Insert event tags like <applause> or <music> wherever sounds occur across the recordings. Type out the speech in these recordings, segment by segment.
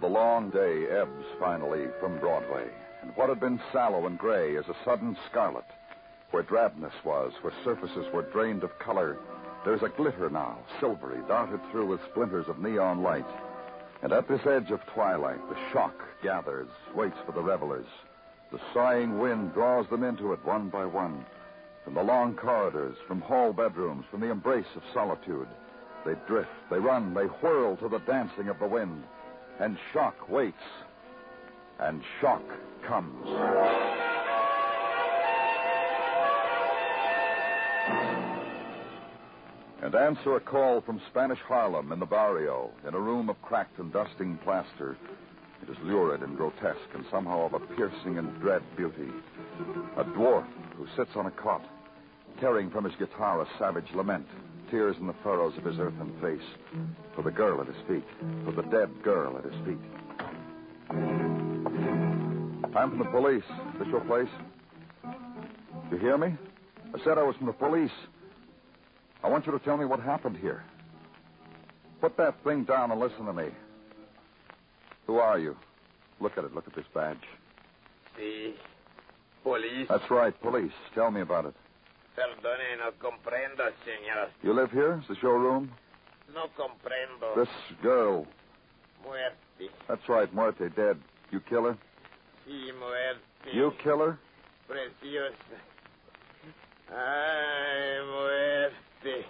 The long day ebbs finally from Broadway, and what had been sallow and gray is a sudden scarlet. Where drabness was, where surfaces were drained of color, there's a glitter now, silvery, darted through with splinters of neon light. And at this edge of twilight, the shock gathers, waits for the revelers. The sighing wind draws them into it one by one. From the long corridors, from hall bedrooms, from the embrace of solitude, they drift, they run, they whirl to the dancing of the wind. And shock waits. And shock comes. And answer a call from Spanish Harlem in the barrio, in a room of cracked and dusting plaster. It is lurid and grotesque, and somehow of a piercing and dread beauty. A dwarf who sits on a cot, tearing from his guitar a savage lament, tears in the furrows of his earthen face, for the girl at his feet, for the dead girl at his feet. I'm from the police. Is this your place? You hear me? I said I was from the police. I want you to tell me what happened here. Put that thing down and listen to me. Who are you? Look at it. Look at this badge. Sí. Police. That's right, police. Tell me about it. Perdone, no comprendo, señor. You live here? this the showroom? No comprendo. This girl. Muerte. That's right, Muerte, dead. You kill her? Sí, muerte. You kill her? Preciosa. Ay, muerte.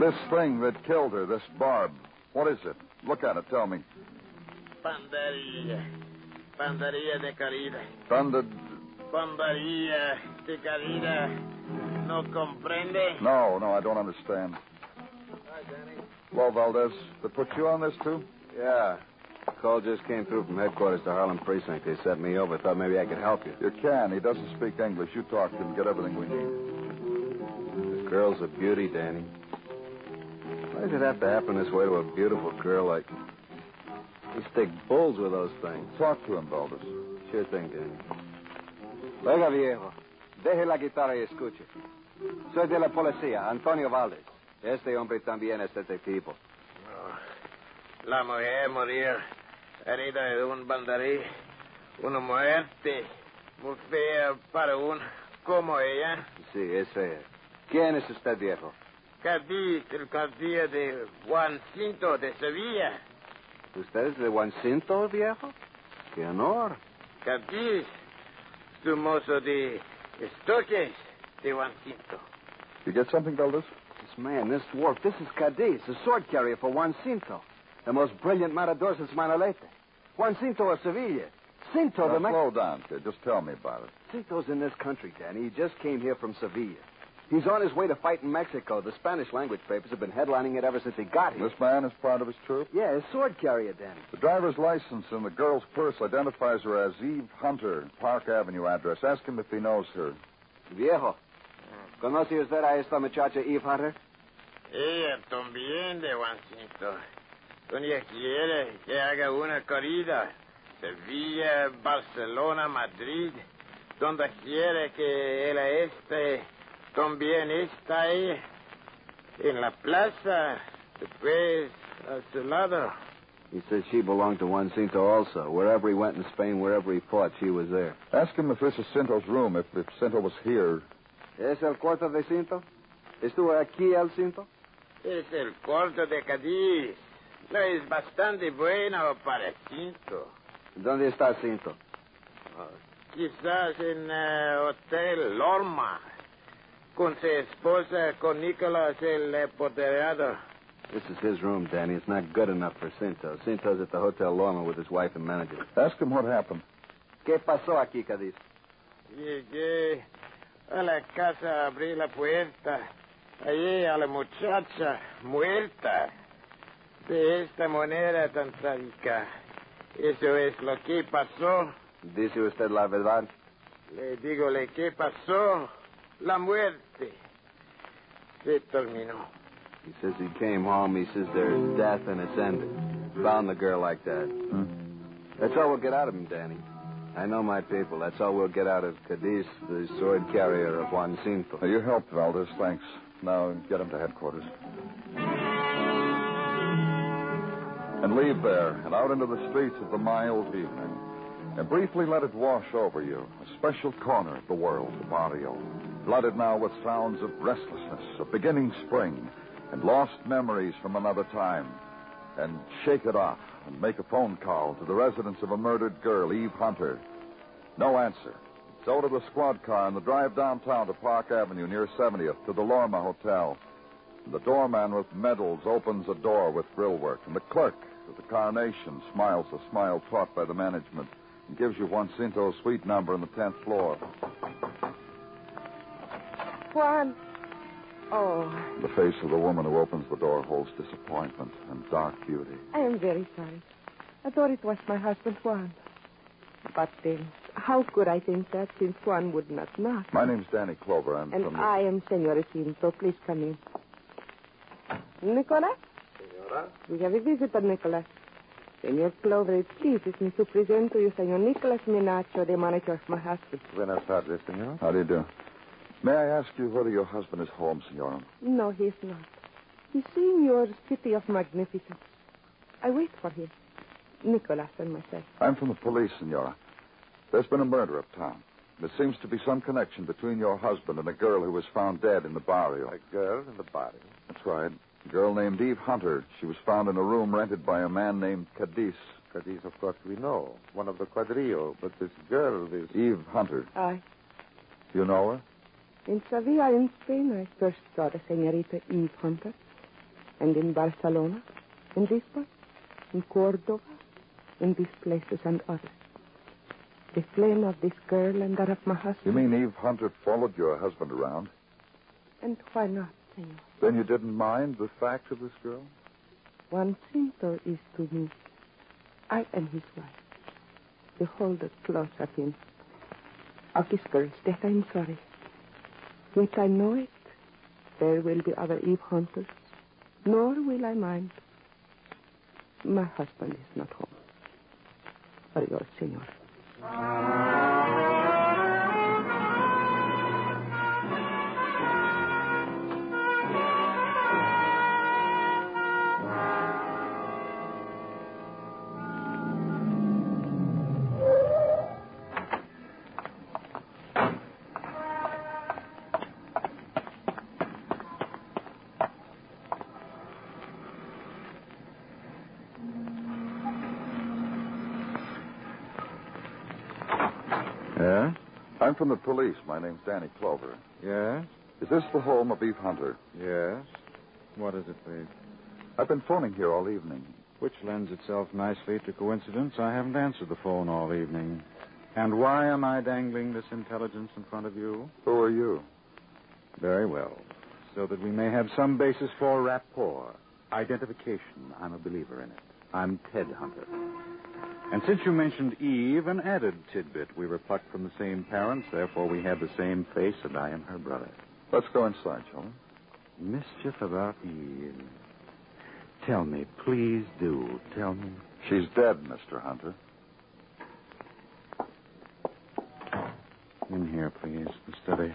This thing that killed her, this barb. What is it? Look at it. Tell me. Banderilla. Banderilla de carida. Thundered. Banderilla de carida. No comprende? No, no, I don't understand. Hi, Danny. Well, Valdez, they put you on this, too? Yeah. Call just came through from headquarters to Harlem Precinct. They sent me over. Thought maybe I could help you. You can. He doesn't speak English. You talk to him. Get everything we need. The girl's a beauty, Danny. Why does it have to happen this way to a beautiful girl like. You stick bulls with those things. Talk to him, Valdez. Sure thing, Danny. Oiga, viejo. Deje la guitarra y escuche. Soy de la policía, Antonio Valdez. Este hombre también es detectivo. La mujer morir herida de un bandarí. Una muerte muy fea para un como ella. Sí, es. ¿Quién es usted, viejo? Cádiz, el cartilla de Juancito de Sevilla. ¿Usted es de Juancito, viejo? ¡Qué honor! Cádiz, su mozo de estoques de Juan Cinto. You get something, Valdez? This man, this dwarf, this is Cadiz, the sword carrier for Juan Cinto, The most brilliant matador since Manolete. Juancito of Sevilla. Cinto, Now, the Mex- slow down, kid. Just tell me about it. Cinto's in this country, Danny. He just came here from Sevilla. He's on his way to fight in Mexico. The Spanish language papers have been headlining it ever since he got here. This man is part of his troop? Yeah, his sword carrier, Danny. The driver's license in the girl's purse identifies her as Eve Hunter, Park Avenue address. Ask him if he knows her. Viejo, ¿conoce usted a esta muchacha Eve Hunter? Ella también de Juancito. Doña quiere que haga una corrida. Sevilla, Barcelona, Madrid. Donde quiere que él esté, también está ahí. En la plaza, después a su lado. He said she belonged to Juan Juancito also. Wherever he went in Spain, wherever he fought, she was there. Ask him if this is Cinto's room, if, if Cinto was here. ¿Es el cuarto de Cinto? ¿Estuvo aquí el Cinto? Es el cuarto de Cádiz. No es bastante bueno para Cinto. ¿Dónde está Cinto? Oh, quizás en el Hotel Lorma. Con su esposa, con Nicolás el apoderado. This is his room, Danny. It's not good enough for Cinto. Cinto's at the Hotel Lorma with his wife and manager. Ask him what happened. ¿Qué pasó aquí, Cadiz? Llegué a la casa, abrí la puerta. Allí a la muchacha muerta. De esta manera tan trágica. Eso es lo que pasó. ¿Dice usted la verdad? Le digo le que pasó. La muerte. Se terminó. He says he came home. He says there's death and it's ended. Found the girl like that. Hmm. That's all we'll get out of him, Danny. I know my people. That's all we'll get out of Cadiz, the sword carrier of Juan Cinto. You helped, Valdez. Thanks. Now get him to headquarters. And leave there and out into the streets of the mild evening. And briefly let it wash over you. A special corner of the world, the barrio. Flooded now with sounds of restlessness, of beginning spring, and lost memories from another time. And shake it off and make a phone call to the residence of a murdered girl, Eve Hunter. No answer. So to the squad car and the drive downtown to Park Avenue near 70th to the Lorma Hotel. The doorman with medals opens a door with grill work, and the clerk of the Carnation smiles a smile taught by the management and gives you Juan Cinto's suite number on the 10th floor. Juan. Oh, The face of the woman who opens the door holds disappointment and dark beauty. I am very sorry. I thought it was my husband, Juan. But then, how could I think that since Juan would not knock? My name's Danny Clover. I'm And from the... I am Senora Cinto. Please come in. Nicola? Senora? We have a visitor, Nicola. Senor Clover, it pleases me to present to you Senor Nicolas Menacho, the manager of my husband. Buenas tardes, senor. How do you do? May I ask you whether your husband is home, Senora? No, he's not. He's seeing your city of magnificence. I wait for him. Nicolas and myself. I'm from the police, Senora. There's been a murder uptown. There seems to be some connection between your husband and a girl who was found dead in the barrio. A girl in the barrio? That's right. A girl named Eve Hunter. She was found in a room rented by a man named Cadiz. Cadiz, of course, we know. One of the quadrillo. But this girl, this... Eve Hunter. I. You know her? In Sevilla, in Spain, I first saw the Senorita Eve Hunter. And in Barcelona, in Lisbon, in Cordova, in these places and others. The flame of this girl and that of my husband. You mean Eve Hunter followed your husband around? And why not, senor? Then you didn't mind the fact of this girl? One thing, though, is to me. I am his wife. Behold the close of him. Of this girl's death, I'm sorry. Yet I know it. There will be other Eve hunters. Nor will I mind. My husband is not home. Adios, senor. From the police. My name's Danny Clover. Yes? Is this the home of Eve Hunter? Yes. What is it, please? I've been phoning here all evening. Which lends itself nicely to coincidence. I haven't answered the phone all evening. And why am I dangling this intelligence in front of you? Who are you? Very well. So that we may have some basis for rapport. Identification. I'm a believer in it. I'm Ted Hunter. And since you mentioned Eve, an added tidbit. We were plucked from the same parents, therefore we have the same face, and I am her brother. Let's go inside, shall we? Mischief about Eve. Tell me, please do. Tell me. She's dead, Mr. Hunter. In here, please. The study.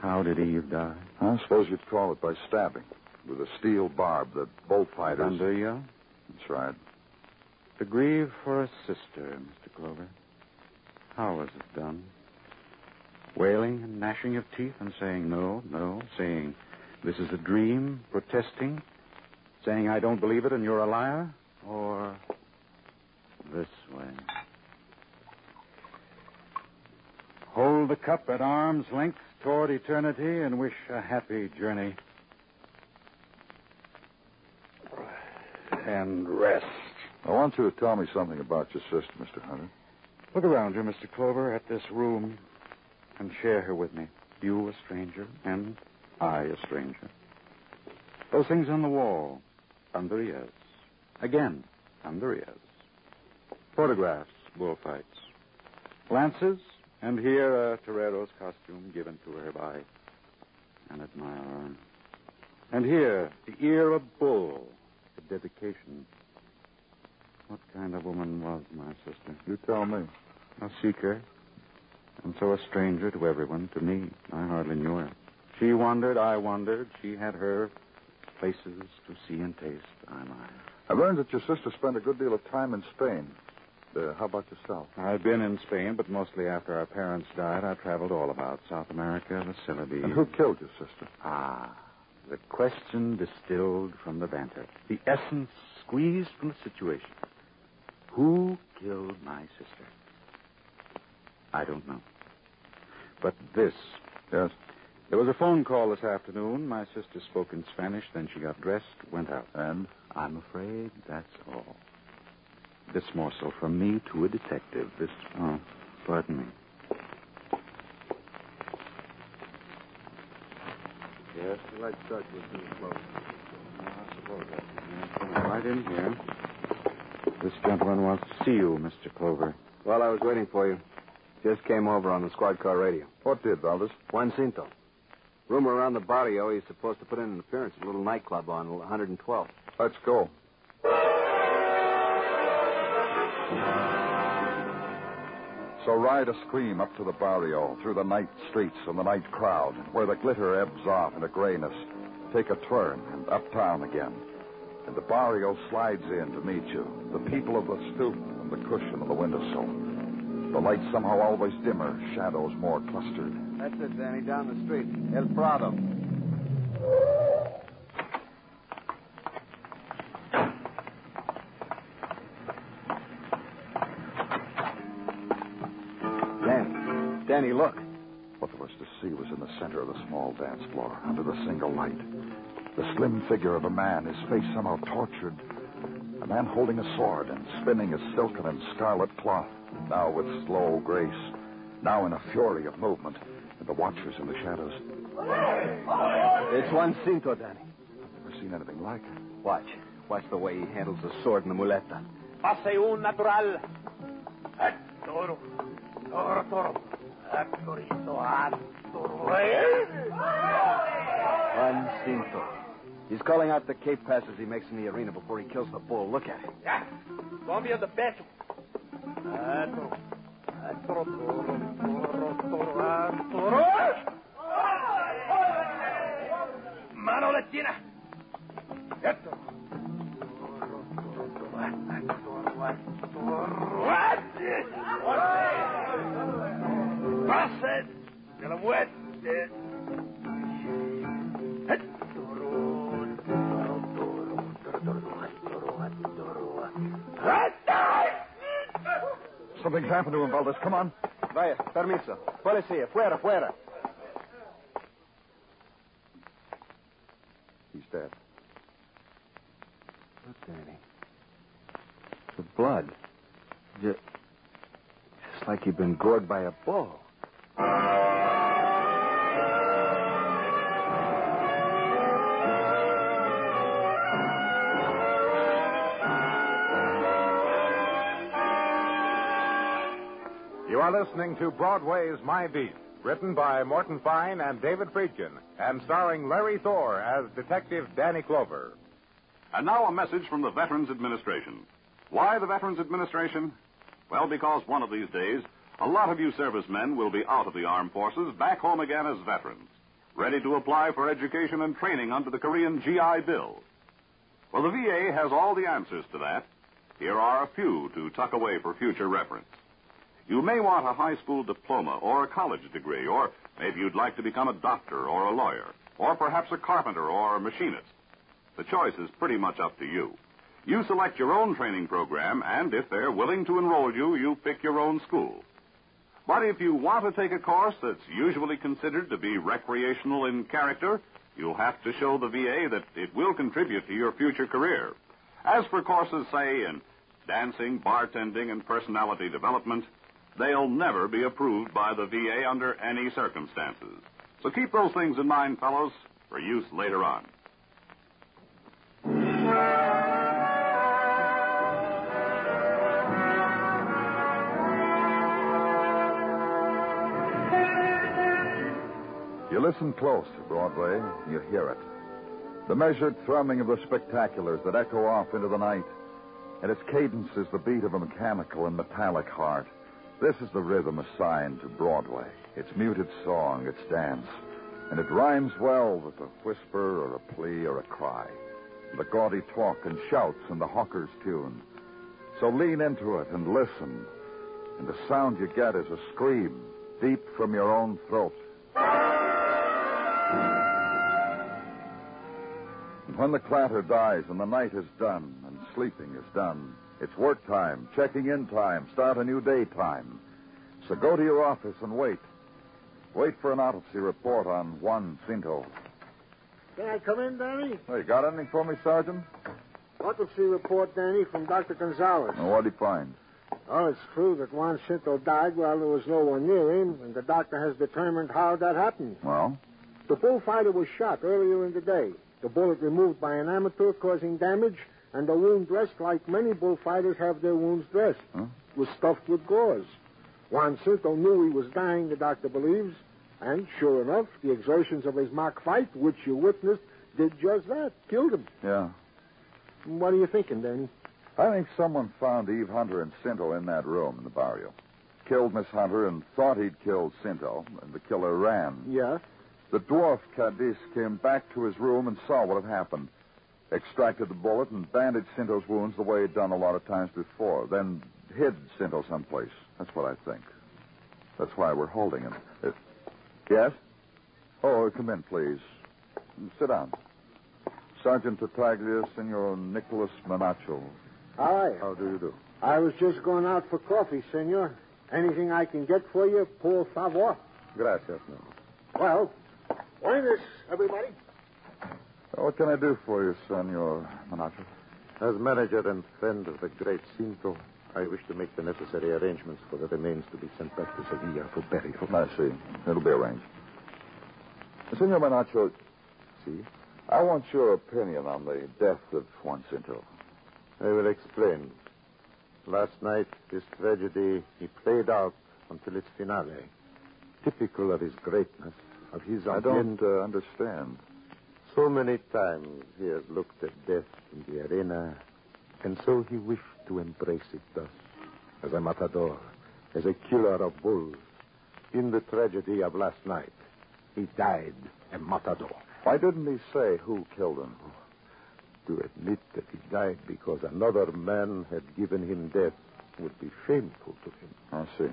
How did Eve die? I suppose you'd call it by stabbing. With a steel barb that bullfighters. Under you? That's right. To grieve for a sister, Mr. Clover. How was it done? Wailing and gnashing of teeth and saying no, no, saying this is a dream, protesting, saying I don't believe it and you're a liar? Or this way? Hold the cup at arm's length toward eternity and wish a happy journey. And rest. I want you to tell me something about your sister, Mr. Hunter. Look around you, Mr. Clover, at this room and share her with me. You, a stranger, and I, a stranger. Those things on the wall. Banderillas. Again, Banderillas. Photographs, bullfights. Lances, and here a torero's costume given to her by an admirer. And here, the ear of bull, a dedication. What kind of woman was my sister? You tell me. A seeker, and so a stranger to everyone, to me. I hardly knew her. She wandered, I wandered. She had her places to see and taste. I mine. I learned that your sister spent a good deal of time in Spain. Uh, how about yourself? I've been in Spain, but mostly after our parents died, I traveled all about South America, the Celebes. And who killed your sister? Ah, the question distilled from the banter. The essence squeezed from the situation. Who killed my sister? I don't know. But this. Yes. There was a phone call this afternoon. My sister spoke in Spanish, then she got dressed, went out. And? I'm afraid that's all. This morsel from me to a detective. This. Oh, pardon me. Yes, the light start was pretty close. I suppose that's Come right in here. This gentleman wants to see you, Mr. Clover. While I was waiting for you, just came over on the squad car radio. What did, Valdez? Juan Cinto. Rumor around the barrio he's supposed to put in an appearance at a little nightclub on 112. Let's go. So ride a scream up to the barrio, through the night streets and the night crowd, where the glitter ebbs off into grayness. Take a turn and uptown again. And the barrio slides in to meet you. The people of the stoop and the cushion of the windowsill. The light somehow always dimmer, shadows more clustered. That's it, Danny, down the street. El Prado. Danny. Danny, look. What there was to see was in the center of the small dance floor, under the single light. The slim figure of a man, his face somehow tortured. A man holding a sword and spinning a silken and scarlet cloth, now with slow grace, now in a fury of movement, and the watchers in the shadows. It's Juan Cinto, Danny. I've never seen anything like it. Watch. Watch the way he handles the sword and the muleta. Pase un natural. A toro. Toro, toro. Torito, toro. Juan Cinto. He's calling out the cape passes he makes in the arena before he kills the bull. Look at him. Yeah. Cambia de pecho. A toro. A toro, toro, toro, toro, a toro. Manoletina. Toro. Pase de la muerte. Something's happened to him, Valdez. Come on. Vaya, permiso. Policía, fuera, fuera. He's dead. Look, Danny. The blood. Just, just like he'd been gored by a bull. Are listening to Broadway's My Beat, written by Morton Fine and David Friedkin, and starring Larry Thor as Detective Danny Clover. And now a message from the Veterans Administration. Why the Veterans Administration? Well, because one of these days, a lot of you servicemen will be out of the armed forces, back home again as veterans, ready to apply for education and training under the Korean GI Bill. Well, the VA has all the answers to that. Here are a few to tuck away for future reference. You may want a high school diploma or a college degree, or maybe you'd like to become a doctor or a lawyer, or perhaps a carpenter or a machinist. The choice is pretty much up to you. You select your own training program, and if they're willing to enroll you, you pick your own school. But if you want to take a course that's usually considered to be recreational in character, you'll have to show the VA that it will contribute to your future career. As for courses, say, in dancing, bartending, and personality development, they'll never be approved by the VA under any circumstances. So keep those things in mind, fellows, for use later on. You listen close to Broadway, you hear it. The measured thrumming of the spectaculars that echo off into the night. And its cadence is the beat of a mechanical and metallic heart. This is the rhythm assigned to Broadway. Its muted song, its dance. And it rhymes well with a whisper or a plea or a cry. The gaudy talk and shouts and the hawker's tune. So lean into it and listen. And the sound you get is a scream deep from your own throat. And when the clatter dies and the night is done and sleeping is done, it's work time, checking in time, start a new day time. So go to your office and wait. Wait for an autopsy report on Juan Cinto. Can I come in, Danny? Hey, got anything for me, Sergeant? Autopsy report, Danny, from Dr. Gonzalez. Well, what'd he find? Oh, it's true that Juan Cinto died while there was no one near him, and the doctor has determined how that happened. Well? The bullfighter was shot earlier in the day. The bullet removed by an amateur causing damage, and the wound dressed like many bullfighters have their wounds dressed. Huh? Was stuffed with gauze. Juan Cinto knew he was dying, the doctor believes, and sure enough, the exertions of his mock fight, which you witnessed, did just that. Killed him. Yeah. What are you thinking, Danny? I think someone found Eve Hunter and Cinto in that room in the barrio. Killed Miss Hunter and thought he'd killed Cinto, and the killer ran. Yeah? The dwarf Cadiz came back to his room and saw what had happened. Extracted the bullet and bandaged Cinto's wounds the way he'd done a lot of times before. Then hid Cinto someplace. That's what I think. That's why we're holding him. Uh, yes? Oh, come in, please. Sit down. Sergeant Tartaglia, Senor Nicholas Menacho. Hi. How do you do? I was just going out for coffee, senor. Anything I can get for you, por favor? Gracias, no. Well, buenas, everybody. What can I do for you, Senor Menacho? As manager and friend of the great Cinto, I wish to make the necessary arrangements for the remains to be sent back to Sevilla for burial. I see. It'll be arranged. Senor Menacho, See? I want your opinion on the death of Juan Cinto. I will explain. Last night, this tragedy, he played out until its finale. Typical of his greatness, of his I don't uh, understand. So many times he has looked at death in the arena, and so he wished to embrace it thus, as a matador, as a killer of bulls. In the tragedy of last night, he died a matador. Why didn't he say who killed him? To admit that he died because another man had given him death would be shameful to him. I see.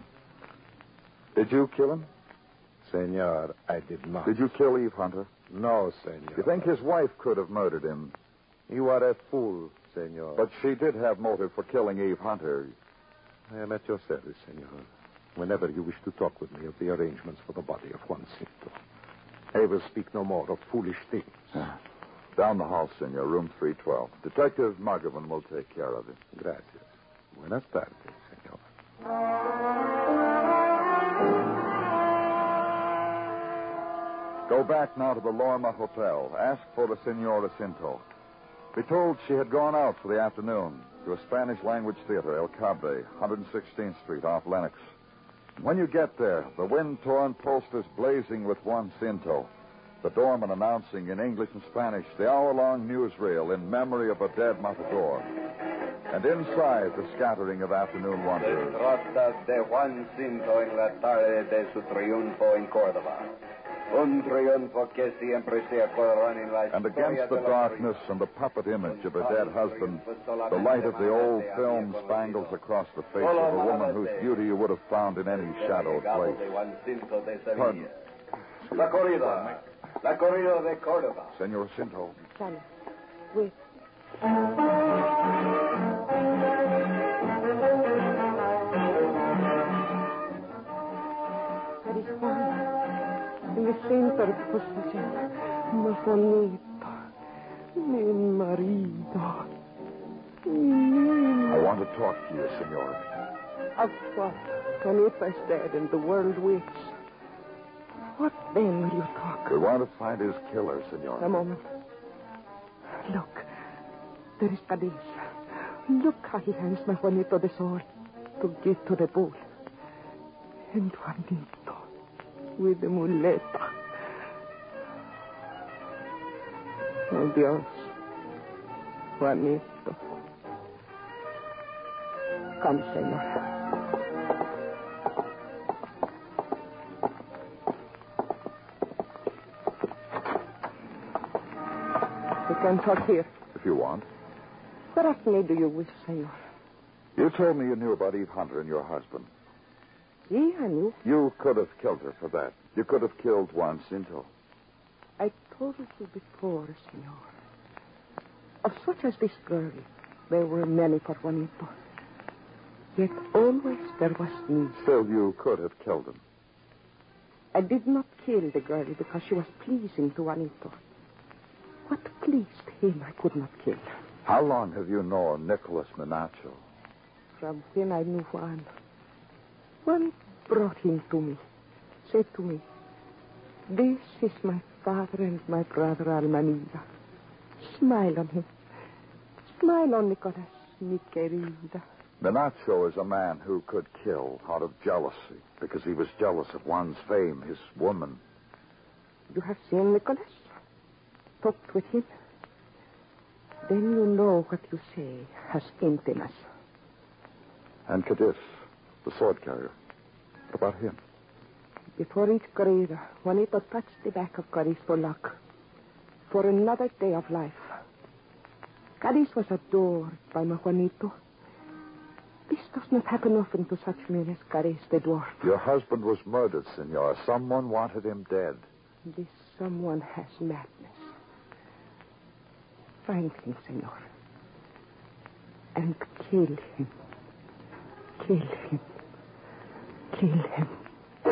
Did you kill him? Senor, I did not. Did you kill Eve Hunter? No, senor. You think his wife could have murdered him? You are a fool, senor. But she did have motive for killing Eve Hunter. I am at your service, senor. Whenever you wish to talk with me of the arrangements for the body of Juan Cinto. I will speak no more of foolish things. Ah. Down the hall, senor, room 312. Detective Muggavan will take care of it. Gracias. Buenas tardes, senor. Go back now to the Lorma Hotel. Ask for the Senora Cinto. Be told she had gone out for the afternoon to a Spanish language theater, El Cabre, 116th Street, off Lenox. When you get there, the wind torn posters blazing with Juan Cinto, the doorman announcing in English and Spanish the hour long newsreel in memory of a dead matador. And inside, the scattering of afternoon wanderers. De Juan Cinto en la tarde de su triunfo en Córdoba. Un triunfo que siempre se acordarán en la And against the darkness and the puppet image of her dead husband, the light of the old film spangles across the face of a woman whose beauty you would have found in any shadowed place. de Juan Cinto de Pardon. La corrida. La corrida de Córdoba. Senor Cinto. Sally, wait. Juan. In the center position. Mi bonito. Mi marido. Mi... I want to talk to you, Senor. Of what? Canipa's dead and the world waits. What then will you talk? We want to find his killer, Senor. A moment. Look. there is Cadiz. Look how he hands my Juanito the sword to give to the bull. And Juanito with the muleta. Oh, Dios. Juanito. Come, Senor. We can talk here. If you want. What of me do you wish, Senor? You told me you knew about Eve Hunter and your husband. Yeah, I knew. You could have killed her for that. You could have killed Juan Cinto. Told you before, Senor. Of such as this girl, there were many for Juanito. Yet always there was me. Still, you could have killed him. I did not kill the girl because she was pleasing to Juanito. What pleased him, I could not kill. How long have you known Nicholas Menacho? From when I knew Juan. Juan brought him to me. Said to me, This is my father and my brother Almanida. Smile on him. Smile on Nicolas, mi querida. Menacho is a man who could kill out of jealousy because he was jealous of Juan's fame, his woman. You have seen Nicholas? Talked with him? Then you know what you say has emptiness. And Cadiz, the sword carrier. What about him? Before each corrida, Juanito touched the back of Cadiz for luck. For another day of life. Cadiz was adored by my Juanito. This does not happen often to such men as Cadiz the dwarf. Your husband was murdered, senor. Someone wanted him dead. This someone has madness. Find him, senor. And kill him. Kill him. Kill him. Hey,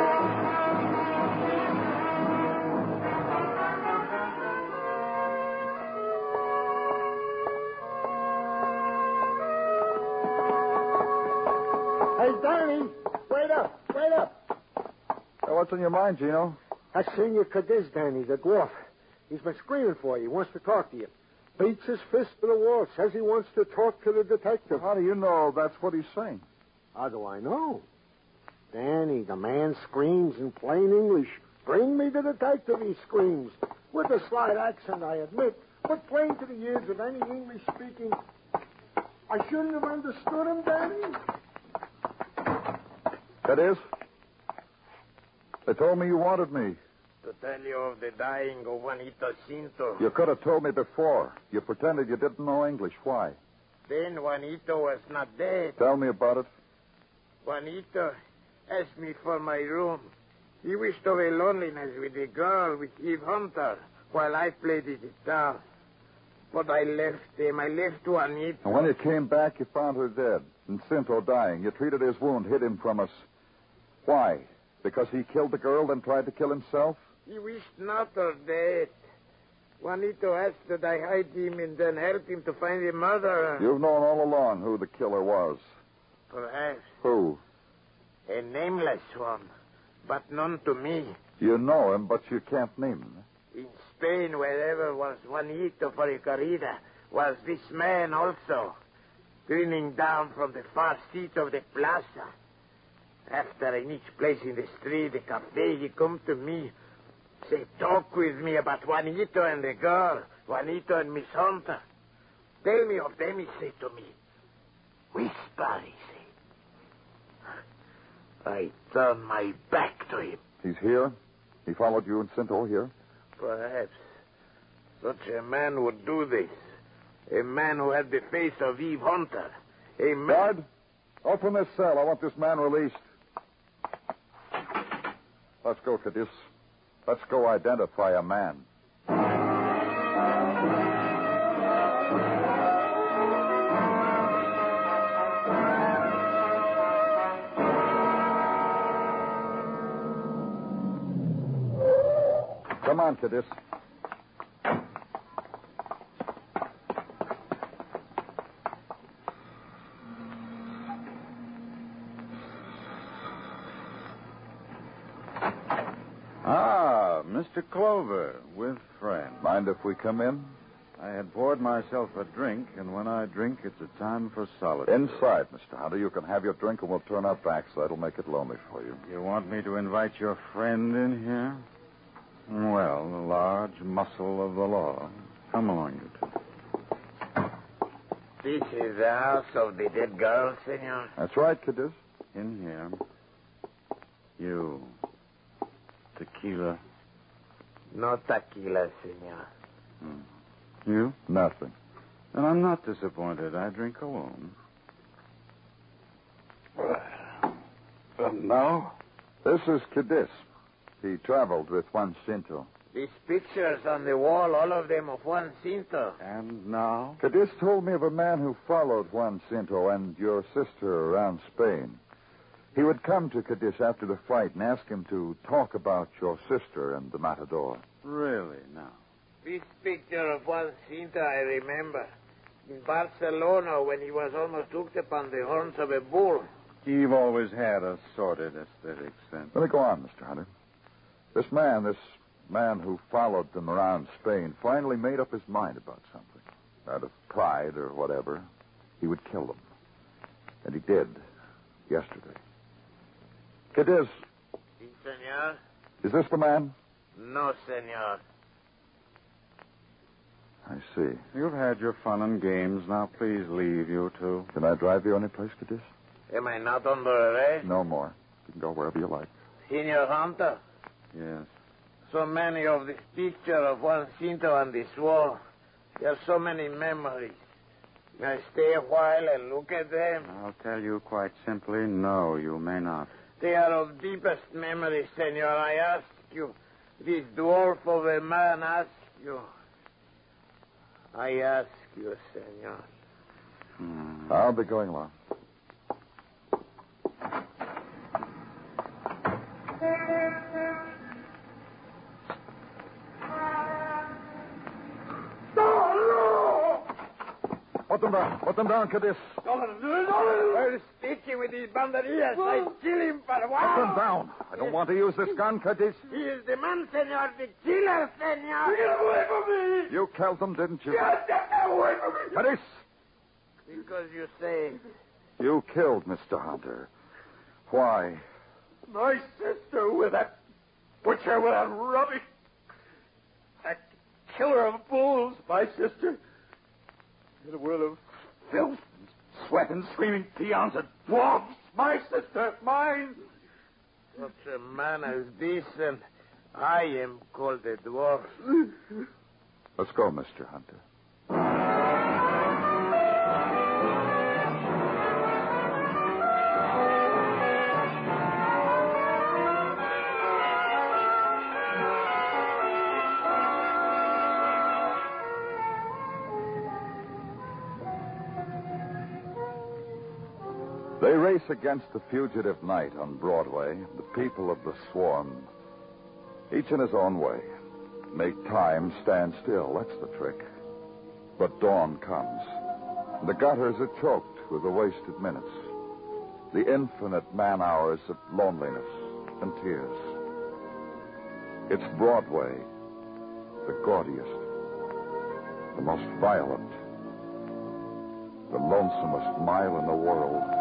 Danny, wait up, wait up. Uh, what's on your mind, Gino? That's Senor Cadiz, Danny, the dwarf. He's been screaming for you. He wants to talk to you. Beats his fist to the wall. Says he wants to talk to the detective. How do you know that's what he's saying? How do I know? Danny, the man screams in plain English. Bring me to the detective, he screams. With a slight accent, I admit, but plain to the ears of any English speaking. I shouldn't have understood him, Danny. That is? They told me you wanted me. To tell you of the dying of Juanito Cinto. You could have told me before. You pretended you didn't know English. Why? Then Juanito was not dead. Tell me about it. Juanito asked me for my room. He wished away loneliness with the girl, with Eve Hunter, while I played the guitar. But I left him. I left Juanito. And when you came back, you found her dead and Cinto dying. You treated his wound, hid him from us. Why? Because he killed the girl, then tried to kill himself? He wished not her dead. Juanito asked that I hide him and then help him to find the murderer. You've known all along who the killer was. Perhaps. Who? A nameless one, but known to me. You know him, but you can't name him. In Spain, wherever was Juanito for a corrida, was this man also, grinning down from the far seat of the plaza. After in each place in the street, the cafe, he come to me, say, talk with me about Juanito and the girl, Juanito and Miss Hunter. Tell me of them, he say to me. Whisper, he. I turn my back to him. He's here? He followed you and Cinto here? Perhaps. Such a man would do this. A man who had the face of Eve Hunter. A man. Guard, open this cell. I want this man released. Let's go, Cadiz. Let's go identify a man. Come on, Cadiz. Ah, Mr. Clover with friend. Mind if we come in? I had poured myself a drink, and when I drink, it's a time for solitude. Inside, Mr. Hunter. You can have your drink, and we'll turn our backs. That'll make it lonely for you. You want me to invite your friend in here? Well, the large muscle of the law. Come along, you two. This is the house of the dead girl, senor. That's right, Cadiz. In here. You. Tequila. No tequila, senor. Hmm. You? Nothing. And I'm not disappointed. I drink alone. And now? This is Cadiz. He traveled with Juan Cinto. These pictures on the wall, all of them of Juan Cinto. And now? Cadiz told me of a man who followed Juan Cinto and your sister around Spain. He would come to Cadiz after the fight and ask him to talk about your sister and the Matador. Really, now? This picture of Juan Cinto I remember. In Barcelona when he was almost hooked upon the horns of a bull. You've always had a sordid aesthetic sense. Let me go on, Mr. Hunter. This man, this man who followed them around Spain, finally made up his mind about something. Out of pride or whatever, he would kill them. And he did, yesterday. Cadiz, Si, senor? is this the man? No, senor. I see. You've had your fun and games. Now, please leave, you two. Can I drive you any place, Cadiz? Am I not under arrest? No more. You can go wherever you like. Senor Hunter, Yes. so many of this picture of Juan Cinto on this wall. There are so many memories. May I stay a while and look at them? I'll tell you quite simply, no, you may not. They are of deepest memory, senor. I ask you. This dwarf of a man asks you. I ask you, senor. Hmm. I'll be going along. Put them down. Put them down, Cadiz. Well, speaking with these banderillas, I kill him for Put them down. I don't want to use this gun, Cadiz. He is the man, senor, the killer, senor. Get away from me! You killed them, didn't you? Get away from me! Cadiz, Because you say, you killed Mr. Hunter. Why? my sister with that butcher with that rubbish. That killer of bulls, my sister. In a world of filth and sweat and screaming peons and dwarfs, my sister, mine. Such a man as this, and I am called a dwarf. <laughs> Let's go, Mr. Hunter. Race against the fugitive night on Broadway, the people of the swarm, each in his own way. Make time stand still, that's the trick. But dawn comes. The gutters are choked with the wasted minutes, the infinite man hours of loneliness and tears. It's Broadway, the gaudiest, the most violent, the lonesomest mile in the world.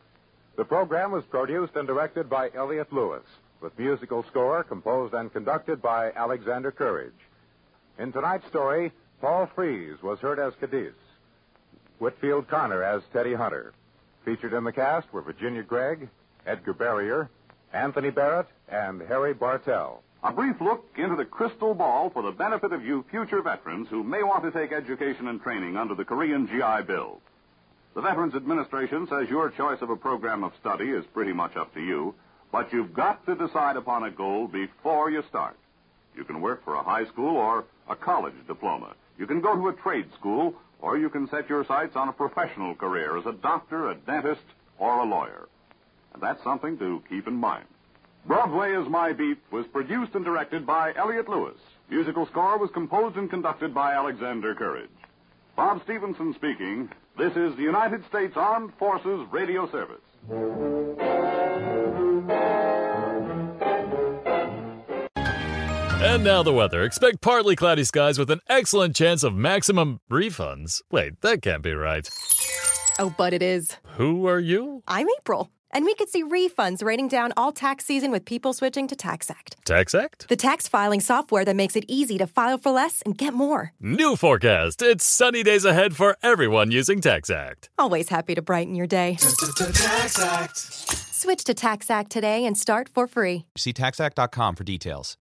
The program was produced and directed by Elliott Lewis, with musical score composed and conducted by Alexander Courage. In tonight's story, Paul Frees was heard as Cadiz, Whitfield Connor as Teddy Hunter. Featured in the cast were Virginia Gregg, Edgar Barrier, Anthony Barrett, and Harry Bartell. A brief look into the crystal ball for the benefit of you future veterans who may want to take education and training under the Korean GI Bill. The Veterans Administration says your choice of a program of study is pretty much up to you, but you've got to decide upon a goal before you start. You can work for a high school or a college diploma. You can go to a trade school, or you can set your sights on a professional career as a doctor, a dentist, or a lawyer. And that's something to keep in mind. Broadway is My Beat was produced and directed by Elliott Lewis. Musical score was composed and conducted by Alexander Courage. Bob Stevenson speaking. This is the United States Armed Forces Radio Service. And now the weather. Expect partly cloudy skies with an excellent chance of maximum refunds. Wait, that can't be right. Oh, but it is. Who are you? I'm April. And we could see refunds raining down all tax season with people switching to TaxAct. TaxAct? The tax filing software that makes it easy to file for less and get more. New forecast. It's sunny days ahead for everyone using TaxAct. Always happy to brighten your day. TaxAct. Switch to TaxAct today and start for free. See taxact.com for details.